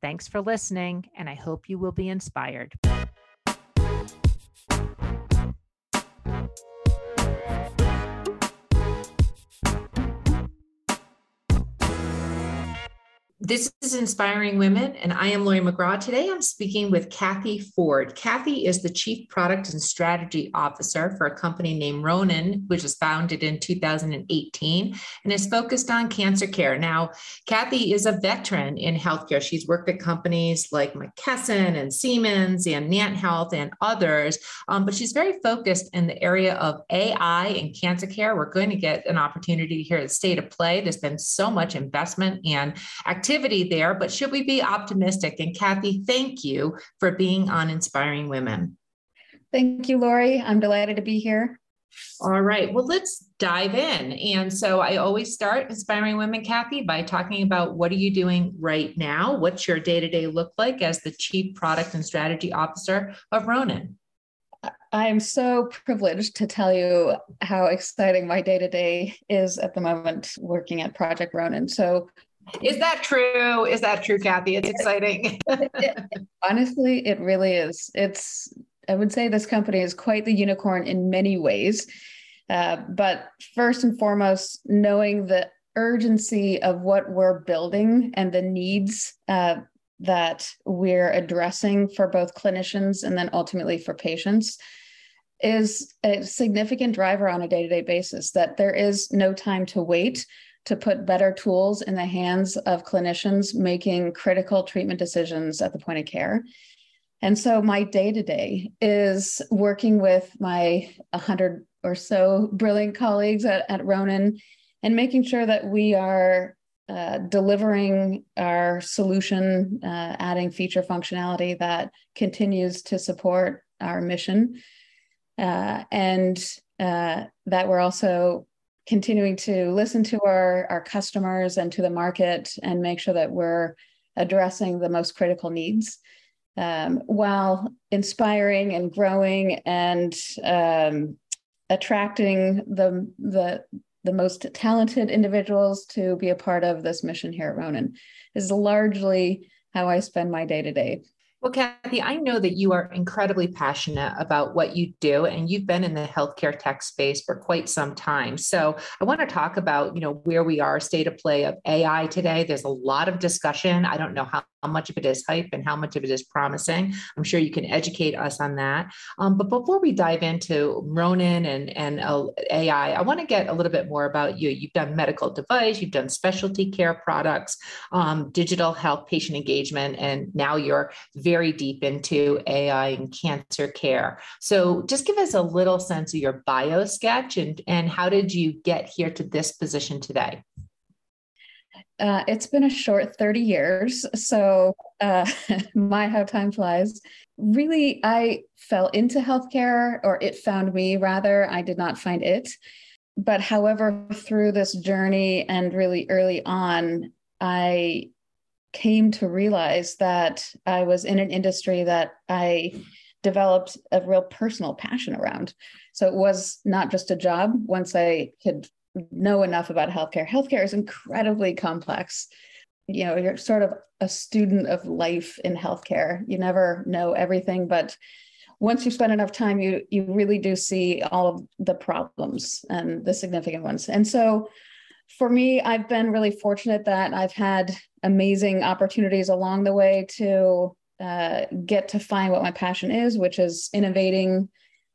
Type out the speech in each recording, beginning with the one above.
Thanks for listening, and I hope you will be inspired. This is Inspiring Women, and I am Lori McGraw. Today I'm speaking with Kathy Ford. Kathy is the Chief Product and Strategy Officer for a company named Ronin, which was founded in 2018 and is focused on cancer care. Now, Kathy is a veteran in healthcare. She's worked at companies like McKesson and Siemens and Nant Health and others, um, but she's very focused in the area of AI and cancer care. We're going to get an opportunity here at State of Play. There's been so much investment and activity activity there, but should we be optimistic? And Kathy, thank you for being on Inspiring Women. Thank you, Lori. I'm delighted to be here. All right. Well, let's dive in. And so I always start Inspiring Women, Kathy, by talking about what are you doing right now? What's your day to day look like as the Chief Product and Strategy Officer of Ronin? I am so privileged to tell you how exciting my day to day is at the moment working at Project Ronin. So, is that true? Is that true, Kathy? It's exciting. Honestly, it really is. It's, I would say this company is quite the unicorn in many ways. Uh, but first and foremost, knowing the urgency of what we're building and the needs uh, that we're addressing for both clinicians and then ultimately for patients is a significant driver on a day to day basis, that there is no time to wait to put better tools in the hands of clinicians making critical treatment decisions at the point of care. And so my day to day is working with my 100 or so brilliant colleagues at, at Ronin and making sure that we are uh, delivering our solution, uh, adding feature functionality that continues to support our mission. Uh, and uh, that we're also continuing to listen to our, our customers and to the market and make sure that we're addressing the most critical needs um, while inspiring and growing and um, attracting the, the, the most talented individuals to be a part of this mission here at Ronin is largely how I spend my day to day. Well, Kathy, I know that you are incredibly passionate about what you do, and you've been in the healthcare tech space for quite some time. So I want to talk about, you know, where we are, state of play of AI today. There's a lot of discussion. I don't know how, how much of it is hype and how much of it is promising. I'm sure you can educate us on that. Um, but before we dive into Ronin and, and uh, AI, I want to get a little bit more about you. You've done medical device, you've done specialty care products, um, digital health, patient engagement, and now you're very deep into AI and cancer care. So just give us a little sense of your bio sketch and, and how did you get here to this position today? Uh, it's been a short 30 years. So, uh, my how time flies. Really, I fell into healthcare, or it found me rather. I did not find it. But, however, through this journey and really early on, I came to realize that I was in an industry that I developed a real personal passion around. So it was not just a job once I could know enough about healthcare. Healthcare is incredibly complex. You know, you're sort of a student of life in healthcare. You never know everything, but once you spend enough time, you you really do see all of the problems and the significant ones. And so for me, I've been really fortunate that I've had amazing opportunities along the way to uh, get to find what my passion is, which is innovating.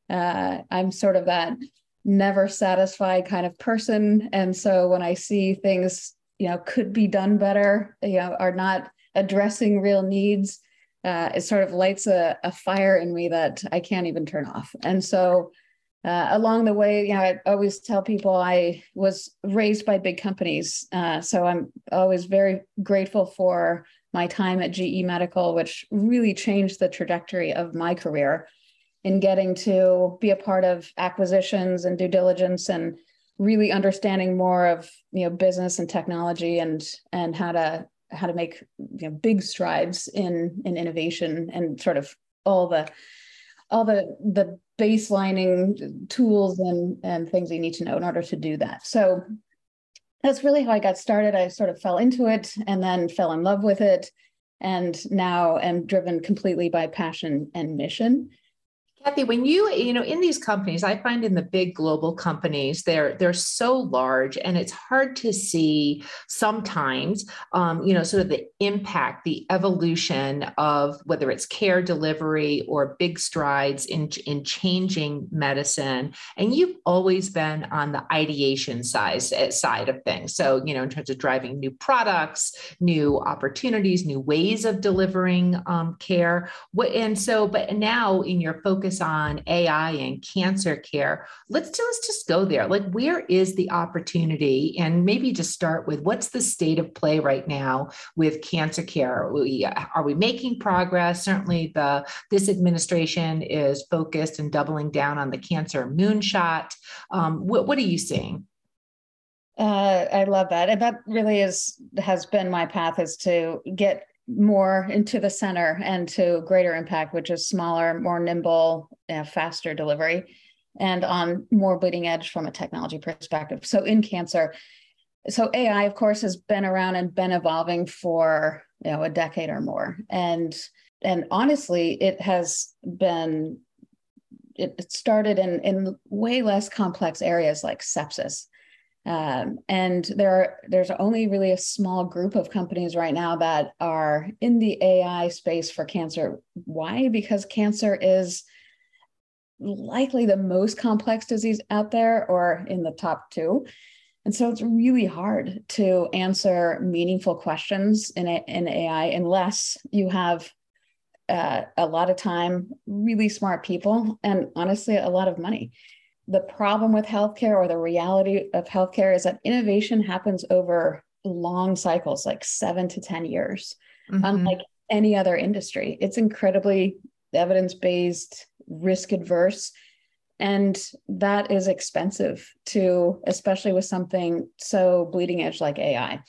Uh, I'm sort of that never satisfied kind of person. And so when I see things, you know, could be done better, you know, are not addressing real needs, uh, it sort of lights a, a fire in me that I can't even turn off. And so uh, along the way, you know, I always tell people I was raised by big companies. Uh, so I'm always very grateful for my time at GE Medical, which really changed the trajectory of my career in getting to be a part of acquisitions and due diligence and really understanding more of you know business and technology and and how to how to make you know big strides in in innovation and sort of all the all the the baselining tools and and things you need to know in order to do that. So that's really how i got started. I sort of fell into it and then fell in love with it and now am driven completely by passion and mission Kathy, when you, you know, in these companies, I find in the big global companies, they're they're so large and it's hard to see sometimes, um, you know, sort of the impact, the evolution of whether it's care delivery or big strides in, in changing medicine. And you've always been on the ideation size eh, side of things. So, you know, in terms of driving new products, new opportunities, new ways of delivering um, care. What, and so, but now in your focus focus on AI and cancer care, let's let's just go there. Like, where is the opportunity? And maybe just start with what's the state of play right now with cancer care? Are we, are we making progress? Certainly, the this administration is focused and doubling down on the cancer moonshot. Um, what, what are you seeing? Uh, I love that, and that really is has been my path is to get more into the center and to greater impact, which is smaller, more nimble, uh, faster delivery, and on more bleeding edge from a technology perspective. So in cancer, so AI, of course, has been around and been evolving for you know a decade or more, and and honestly, it has been it started in in way less complex areas like sepsis um, and there are, there's only really a small group of companies right now that are in the AI space for cancer. Why? Because cancer is likely the most complex disease out there or in the top two. And so it's really hard to answer meaningful questions in, a, in AI unless you have uh, a lot of time, really smart people, and honestly, a lot of money the problem with healthcare or the reality of healthcare is that innovation happens over long cycles, like seven to 10 years, mm-hmm. unlike any other industry. It's incredibly evidence based, risk adverse. And that is expensive to, especially with something so bleeding edge like AI.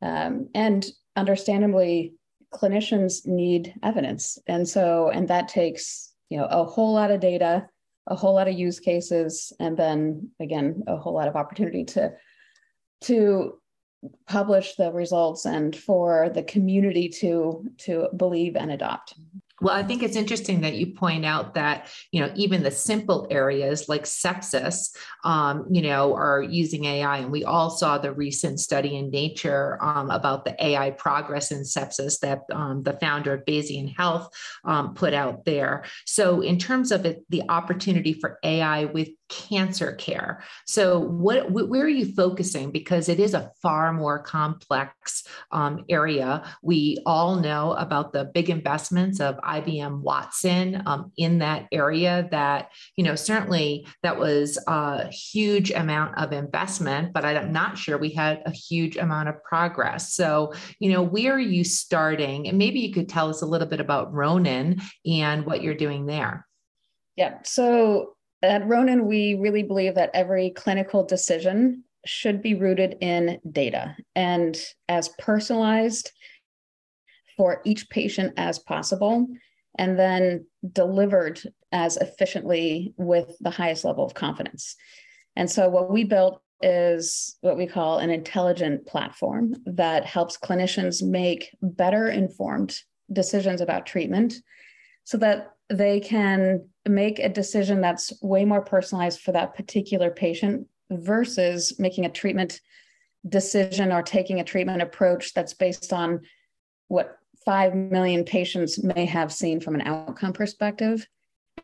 Um, and understandably, clinicians need evidence. And so, and that takes, you know, a whole lot of data a whole lot of use cases and then again a whole lot of opportunity to to publish the results and for the community to to believe and adopt mm-hmm. Well, I think it's interesting that you point out that, you know, even the simple areas like sepsis, um, you know, are using AI. And we all saw the recent study in Nature um, about the AI progress in sepsis that um, the founder of Bayesian Health um, put out there. So, in terms of it, the opportunity for AI with cancer care. So, what where are you focusing? Because it is a far more complex um, area. We all know about the big investments of IBM Watson um, in that area. That you know certainly that was a huge amount of investment, but I'm not sure we had a huge amount of progress. So, you know, where are you starting? And maybe you could tell us a little bit about Ronin and what you're doing there. Yeah. So at Ronin, we really believe that every clinical decision should be rooted in data and as personalized for each patient as possible, and then delivered as efficiently with the highest level of confidence. And so, what we built is what we call an intelligent platform that helps clinicians make better informed decisions about treatment so that they can make a decision that's way more personalized for that particular patient versus making a treatment decision or taking a treatment approach that's based on what 5 million patients may have seen from an outcome perspective.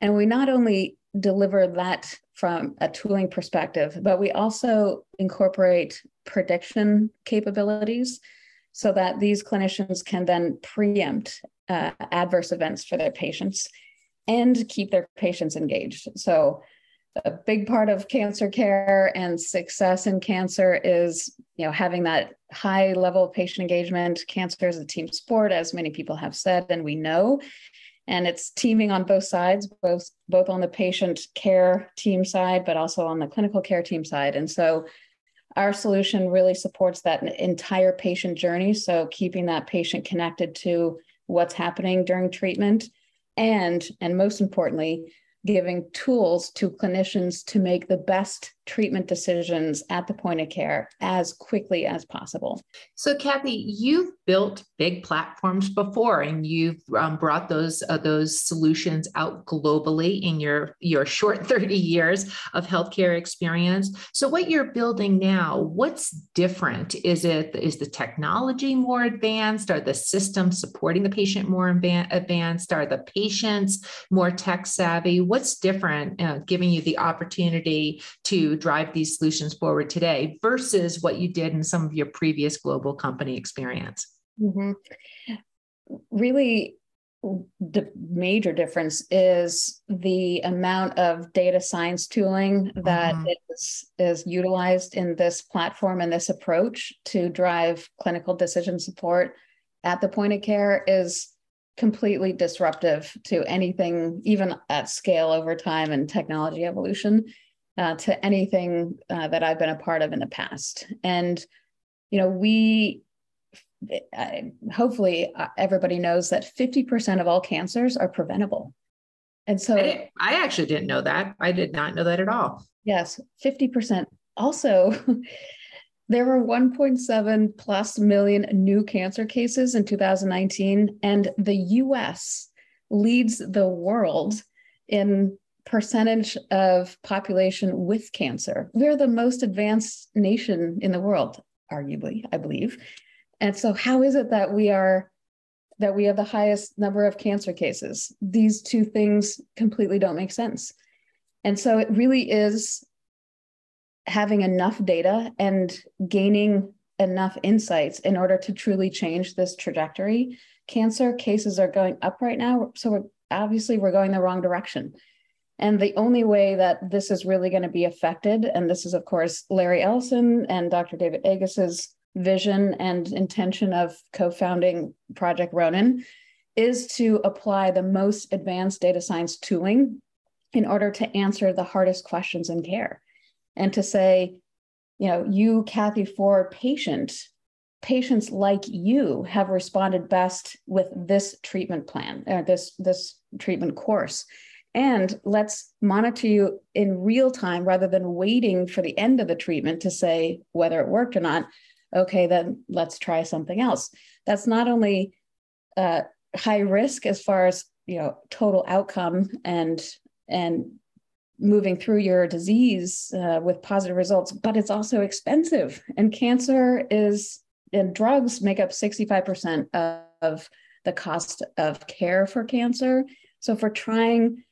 And we not only deliver that from a tooling perspective, but we also incorporate prediction capabilities so that these clinicians can then preempt uh, adverse events for their patients and keep their patients engaged. So a big part of cancer care and success in cancer is you know having that high level of patient engagement. Cancer is a team sport as many people have said and we know. And it's teaming on both sides both both on the patient care team side but also on the clinical care team side. And so our solution really supports that entire patient journey. So keeping that patient connected to what's happening during treatment and and most importantly giving tools to clinicians to make the best treatment decisions at the point of care as quickly as possible. So, Kathy, you've built big platforms before, and you've um, brought those uh, those solutions out globally in your your short thirty years of healthcare experience. So, what you're building now, what's different? Is it is the technology more advanced? Are the systems supporting the patient more advanced? Are the patients more tech savvy? What's different, uh, giving you the opportunity to drive these solutions forward today versus what you did in some of your previous global company experience? Mm-hmm. Really, the major difference is the amount of data science tooling that mm-hmm. is, is utilized in this platform and this approach to drive clinical decision support at the point of care is completely disruptive to anything, even at scale over time and technology evolution uh, to anything uh, that I've been a part of in the past. And, you know, we I, hopefully uh, everybody knows that 50% of all cancers are preventable. And so I, I actually didn't know that. I did not know that at all. Yes, 50%. Also, there were 1.7 plus million new cancer cases in 2019, and the US leads the world in percentage of population with cancer. We're the most advanced nation in the world, arguably, I believe. And so how is it that we are that we have the highest number of cancer cases? These two things completely don't make sense. And so it really is having enough data and gaining enough insights in order to truly change this trajectory. Cancer cases are going up right now, so we're, obviously we're going the wrong direction. And the only way that this is really going to be affected, and this is, of course, Larry Ellison and Dr. David Agus's vision and intention of co founding Project Ronin, is to apply the most advanced data science tooling in order to answer the hardest questions in care. And to say, you know, you, Kathy Ford, patient, patients like you have responded best with this treatment plan or this, this treatment course and let's monitor you in real time rather than waiting for the end of the treatment to say whether it worked or not. Okay, then let's try something else. That's not only uh, high risk as far as you know total outcome and and moving through your disease uh, with positive results, but it's also expensive. And cancer is and drugs make up 65% of the cost of care for cancer. So for trying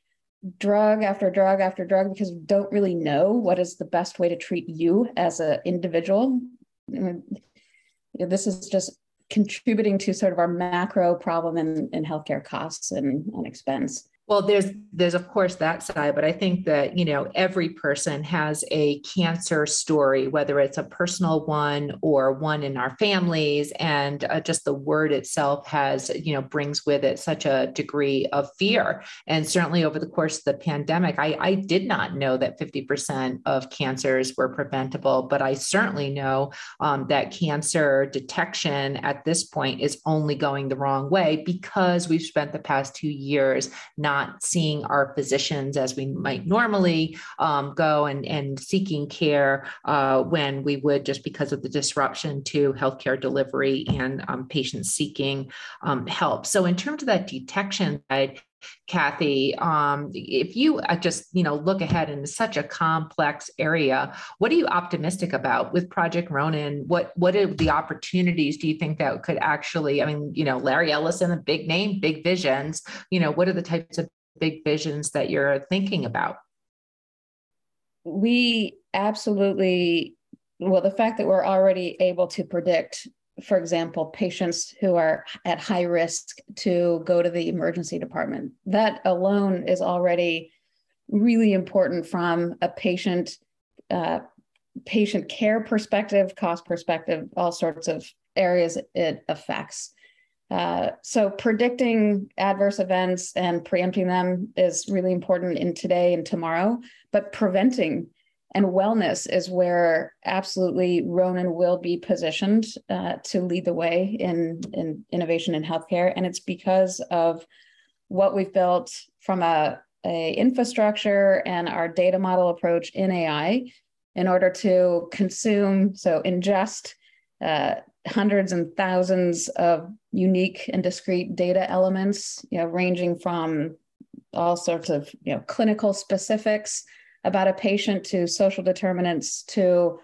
drug after drug after drug because we don't really know what is the best way to treat you as an individual. This is just contributing to sort of our macro problem in, in healthcare costs and, and expense. Well, there's there's of course that side, but I think that you know every person has a cancer story, whether it's a personal one or one in our families, and uh, just the word itself has you know brings with it such a degree of fear. And certainly over the course of the pandemic, I, I did not know that 50% of cancers were preventable, but I certainly know um, that cancer detection at this point is only going the wrong way because we've spent the past two years not not seeing our physicians as we might normally um, go and, and seeking care uh, when we would just because of the disruption to healthcare delivery and um, patients seeking um, help. So, in terms of that detection Kathy, um, if you uh, just you know look ahead in such a complex area, what are you optimistic about with Project Ronin? What what are the opportunities do you think that could actually? I mean, you know, Larry Ellison, a big name, big visions. You know, what are the types of big visions that you're thinking about? We absolutely well, the fact that we're already able to predict for example, patients who are at high risk to go to the emergency department. That alone is already really important from a patient uh, patient care perspective, cost perspective, all sorts of areas it affects. Uh, so predicting adverse events and preempting them is really important in today and tomorrow, but preventing and wellness is where absolutely Ronin will be positioned uh, to lead the way in, in innovation in healthcare. And it's because of what we've built from a, a infrastructure and our data model approach in AI in order to consume, so ingest uh, hundreds and thousands of unique and discrete data elements, you know, ranging from all sorts of you know clinical specifics about a patient to social determinants to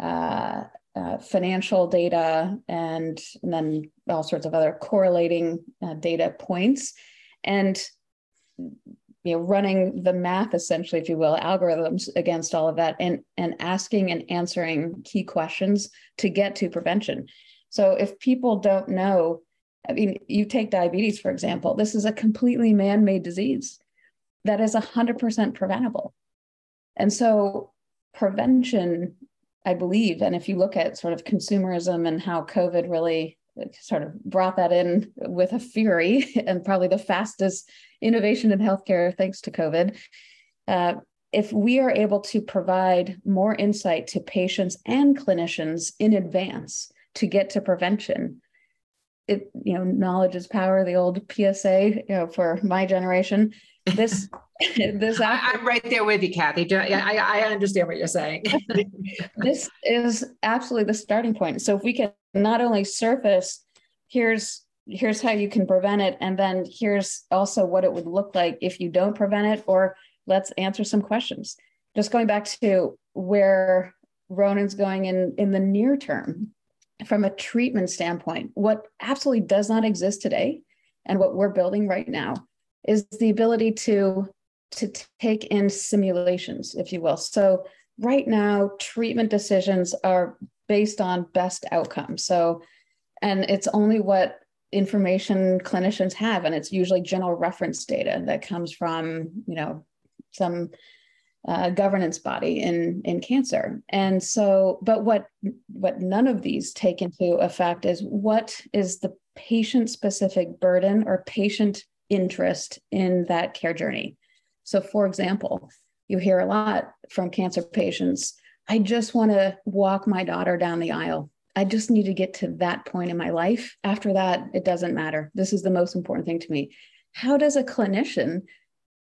uh, uh, financial data and, and, then all sorts of other correlating uh, data points. And you know running the math essentially if you will algorithms against all of that and and asking and answering key questions to get to prevention. So if people don't know i mean you take diabetes for example this is a completely man-made disease that is 100% preventable and so prevention i believe and if you look at sort of consumerism and how covid really sort of brought that in with a fury and probably the fastest innovation in healthcare thanks to COVID. Uh, if we are able to provide more insight to patients and clinicians in advance to get to prevention, it you know knowledge is power. The old PSA, you know, for my generation. This this I, am right there with you, Kathy. I, I understand what you're saying. this is absolutely the starting point. So if we can not only surface here's here's how you can prevent it and then here's also what it would look like if you don't prevent it or let's answer some questions just going back to where ronin's going in in the near term from a treatment standpoint what absolutely does not exist today and what we're building right now is the ability to to take in simulations if you will. So right now treatment decisions are based on best outcomes so and it's only what information clinicians have and it's usually general reference data that comes from you know some uh, governance body in in cancer. And so but what what none of these take into effect is what is the patient specific burden or patient interest in that care journey so for example you hear a lot from cancer patients i just want to walk my daughter down the aisle I just need to get to that point in my life. After that, it doesn't matter. This is the most important thing to me. How does a clinician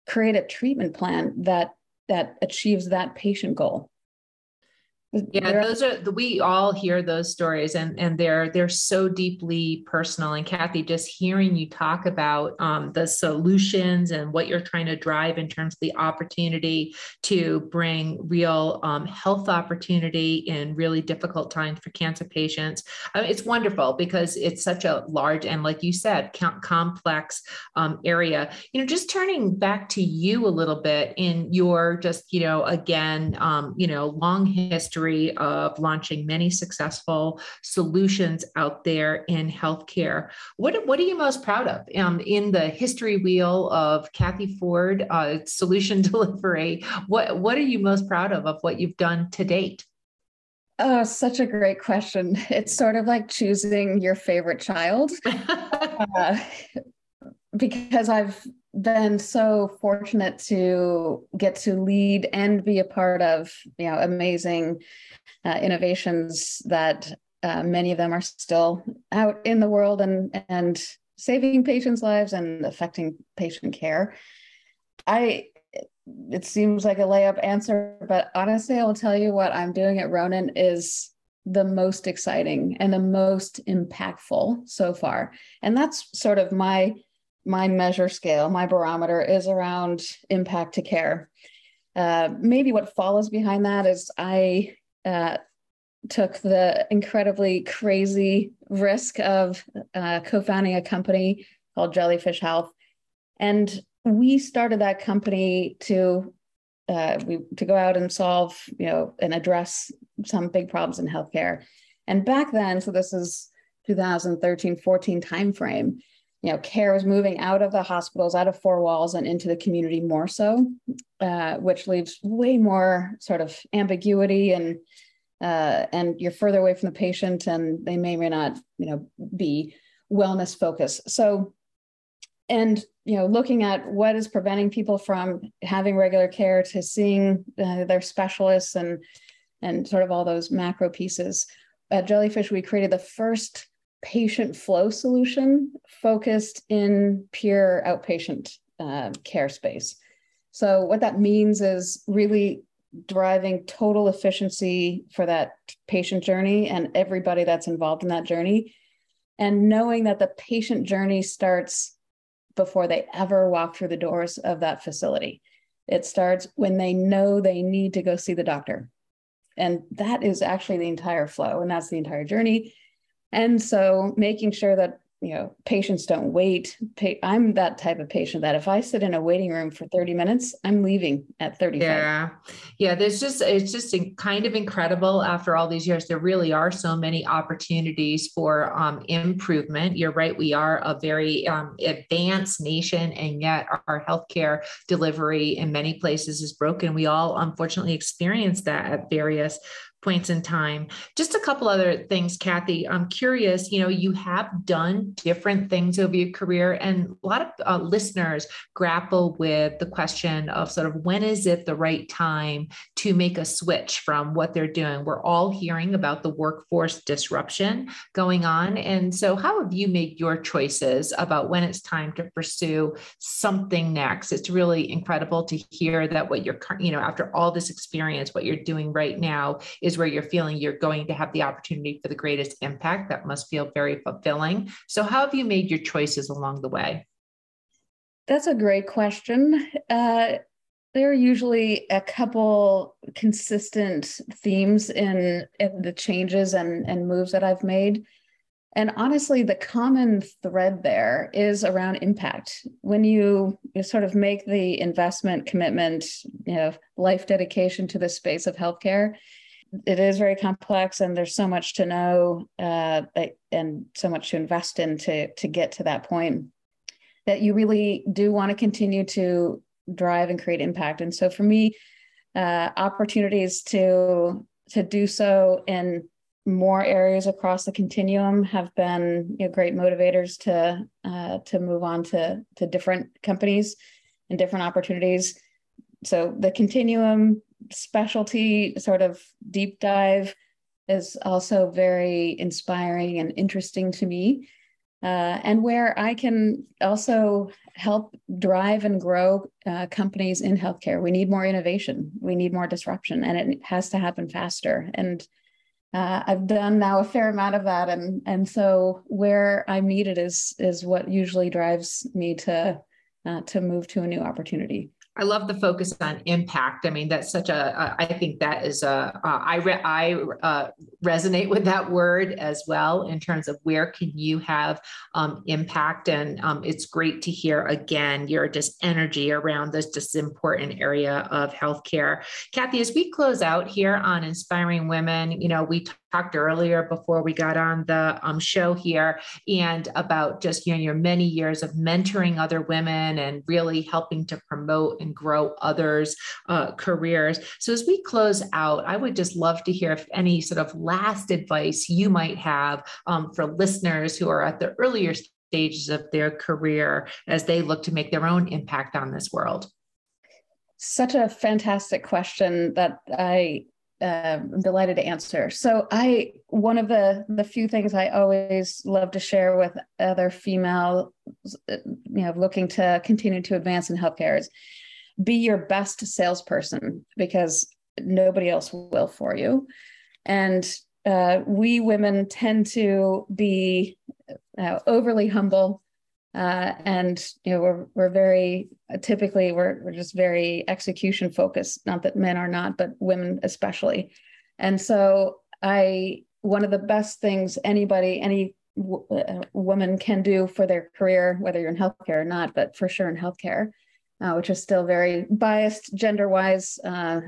create a treatment plan that that achieves that patient goal? Yeah those are we all hear those stories and and they're they're so deeply personal. And kathy just hearing you talk about um, the solutions and what you're trying to drive in terms of the opportunity to bring real um, health opportunity in really difficult times for cancer patients I mean, it's wonderful because it's such a large and like you said complex um, area. You know just turning back to you a little bit in your just you know again um, you know long history history of launching many successful solutions out there in healthcare. What, what are you most proud of um, in the history wheel of Kathy Ford uh, solution delivery? What, what are you most proud of of what you've done to date? Oh, such a great question. It's sort of like choosing your favorite child. uh, because I've been so fortunate to get to lead and be a part of you know amazing uh, innovations that uh, many of them are still out in the world and and saving patients lives and affecting patient care. I it seems like a layup answer but honestly i will tell you what i'm doing at ronin is the most exciting and the most impactful so far. And that's sort of my my measure scale, my barometer is around impact to care. Uh, maybe what follows behind that is I uh, took the incredibly crazy risk of uh, co-founding a company called Jellyfish Health, and we started that company to uh, we to go out and solve you know and address some big problems in healthcare. And back then, so this is 2013 14 timeframe you know, care is moving out of the hospitals, out of four walls, and into the community more so, uh, which leaves way more sort of ambiguity and uh, and you're further away from the patient, and they may or may not, you know, be wellness focused. So, and you know, looking at what is preventing people from having regular care to seeing uh, their specialists and and sort of all those macro pieces. At Jellyfish, we created the first patient flow solution focused in pure outpatient uh, care space. So, what that means is really driving total efficiency for that patient journey and everybody that's involved in that journey. And knowing that the patient journey starts before they ever walk through the doors of that facility. It starts when they know they need to go see the doctor. And that is actually the entire flow, and that's the entire journey. And so making sure that you know patients don't wait i'm that type of patient that if i sit in a waiting room for 30 minutes i'm leaving at 30 yeah. Yeah there's just it's just kind of incredible after all these years there really are so many opportunities for um, improvement. You're right we are a very um, advanced nation and yet our healthcare delivery in many places is broken. We all unfortunately experience that at various points in time. Just a couple other things, Kathy. I'm curious, you know, you have done different things over your career, and a lot of uh, listeners grapple with the question of sort of when is it the right time to make a switch from what they're doing? We're all hearing about the workforce disruption going on. And so, how have you made your choices about when it's time to pursue something next? It's really incredible to hear that what you're, you know, after all this experience, what you're doing right now is is where you're feeling you're going to have the opportunity for the greatest impact. That must feel very fulfilling. So, how have you made your choices along the way? That's a great question. Uh, there are usually a couple consistent themes in, in the changes and, and moves that I've made. And honestly, the common thread there is around impact. When you, you, sort of make the investment commitment, you know, life dedication to the space of healthcare, it is very complex and there's so much to know uh, and so much to invest in to, to get to that point that you really do want to continue to drive and create impact. And so for me uh, opportunities to to do so in more areas across the continuum have been you know, great motivators to uh, to move on to to different companies and different opportunities. So the continuum specialty sort of deep dive is also very inspiring and interesting to me. Uh, and where I can also help drive and grow uh, companies in healthcare. We need more innovation, we need more disruption, and it has to happen faster. And uh, I've done now a fair amount of that, and and so where I'm needed is is what usually drives me to uh, to move to a new opportunity. I love the focus on impact. I mean, that's such a. I think that is a. I re, I uh, resonate with that word as well in terms of where can you have um, impact, and um, it's great to hear again your just energy around this just important area of healthcare. Kathy, as we close out here on inspiring women, you know, we talked earlier before we got on the um, show here and about just you know your many years of mentoring other women and really helping to promote and grow others uh, careers. So as we close out i would just love to hear if any sort of last advice you might have um, for listeners who are at the earlier stages of their career as they look to make their own impact on this world. Such a fantastic question that I uh, I'm delighted to answer. So I one of the the few things I always love to share with other female, you know, looking to continue to advance in healthcare is be your best salesperson because nobody else will for you. And uh, we women tend to be uh, overly humble uh, and you know we're we're very typically we're we're just very execution focused. Not that men are not, but women especially. And so I one of the best things anybody any w- uh, woman can do for their career, whether you're in healthcare or not, but for sure in healthcare, uh, which is still very biased gender wise uh,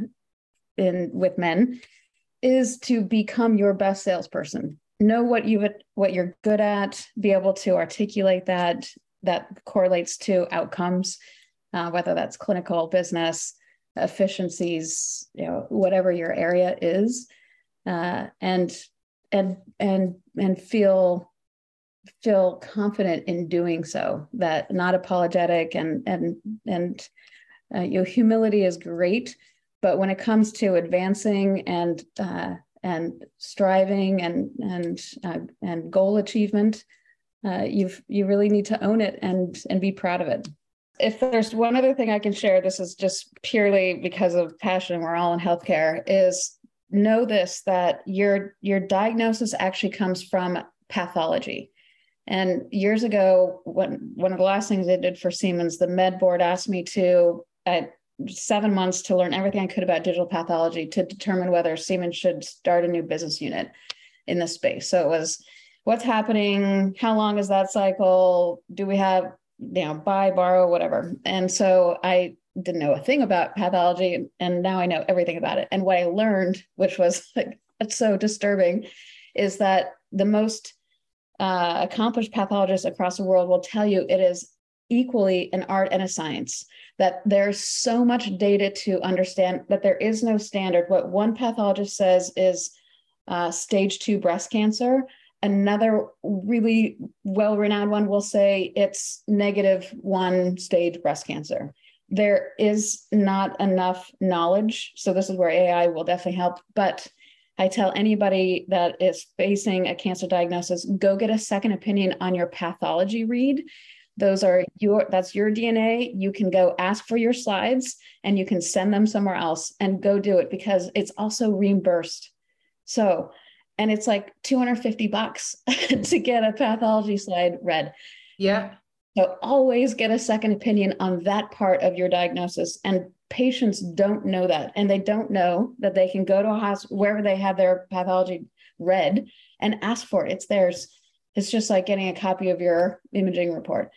in with men, is to become your best salesperson know what you what you're good at be able to articulate that that correlates to outcomes, uh, whether that's clinical, business, efficiencies, you know, whatever your area is, uh, and and and and feel feel confident in doing so. That not apologetic and and and uh, you humility is great, but when it comes to advancing and uh, and striving and and uh, and goal achievement, uh, you've you really need to own it and and be proud of it. If there's one other thing I can share, this is just purely because of passion. We're all in healthcare. Is know this that your your diagnosis actually comes from pathology. And years ago, when one of the last things they did for Siemens, the med board asked me to at seven months to learn everything I could about digital pathology to determine whether Siemens should start a new business unit in this space. So it was what's happening, how long is that cycle? Do we have, you know, buy, borrow, whatever. And so I didn't know a thing about pathology and now I know everything about it. And what I learned, which was like it's so disturbing, is that the most uh, accomplished pathologists across the world will tell you it is equally an art and a science that there's so much data to understand that there is no standard. What one pathologist says is uh, stage two breast cancer. Another really well-renowned one will say it's negative one stage breast cancer. There is not enough knowledge so this is where ai will definitely help but I tell anybody that is facing a cancer diagnosis, go get a second opinion on your pathology read. Those are your that's your DNA. You can go ask for your slides and you can send them somewhere else and go do it because it's also reimbursed. So, and it's like 250 bucks to get a pathology slide read. Yeah. So always get a second opinion on that part of your diagnosis and patients don't know that and they don't know that they can go to a hospital wherever they have their pathology read and ask for it it's theirs it's just like getting a copy of your imaging report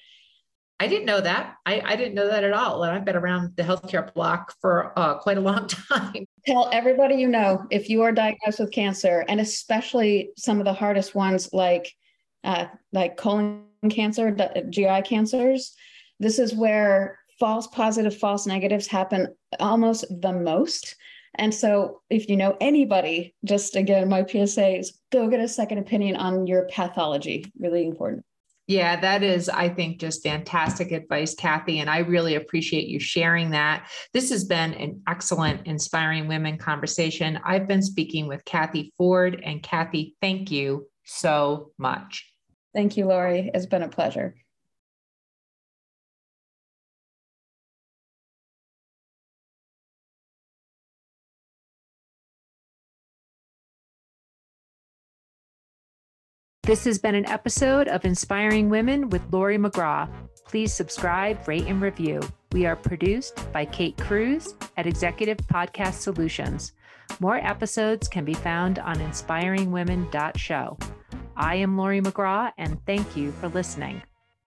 I didn't know that. I, I didn't know that at all. And I've been around the healthcare block for uh, quite a long time. Tell everybody you know if you are diagnosed with cancer, and especially some of the hardest ones like uh, like colon cancer, GI cancers. This is where false positive, false negatives happen almost the most. And so, if you know anybody, just again, my PSA is go get a second opinion on your pathology. Really important. Yeah, that is, I think, just fantastic advice, Kathy. And I really appreciate you sharing that. This has been an excellent Inspiring Women conversation. I've been speaking with Kathy Ford. And Kathy, thank you so much. Thank you, Lori. It's been a pleasure. This has been an episode of Inspiring Women with Lori McGraw. Please subscribe, rate, and review. We are produced by Kate Cruz at Executive Podcast Solutions. More episodes can be found on inspiringwomen.show. I am Lori McGraw, and thank you for listening.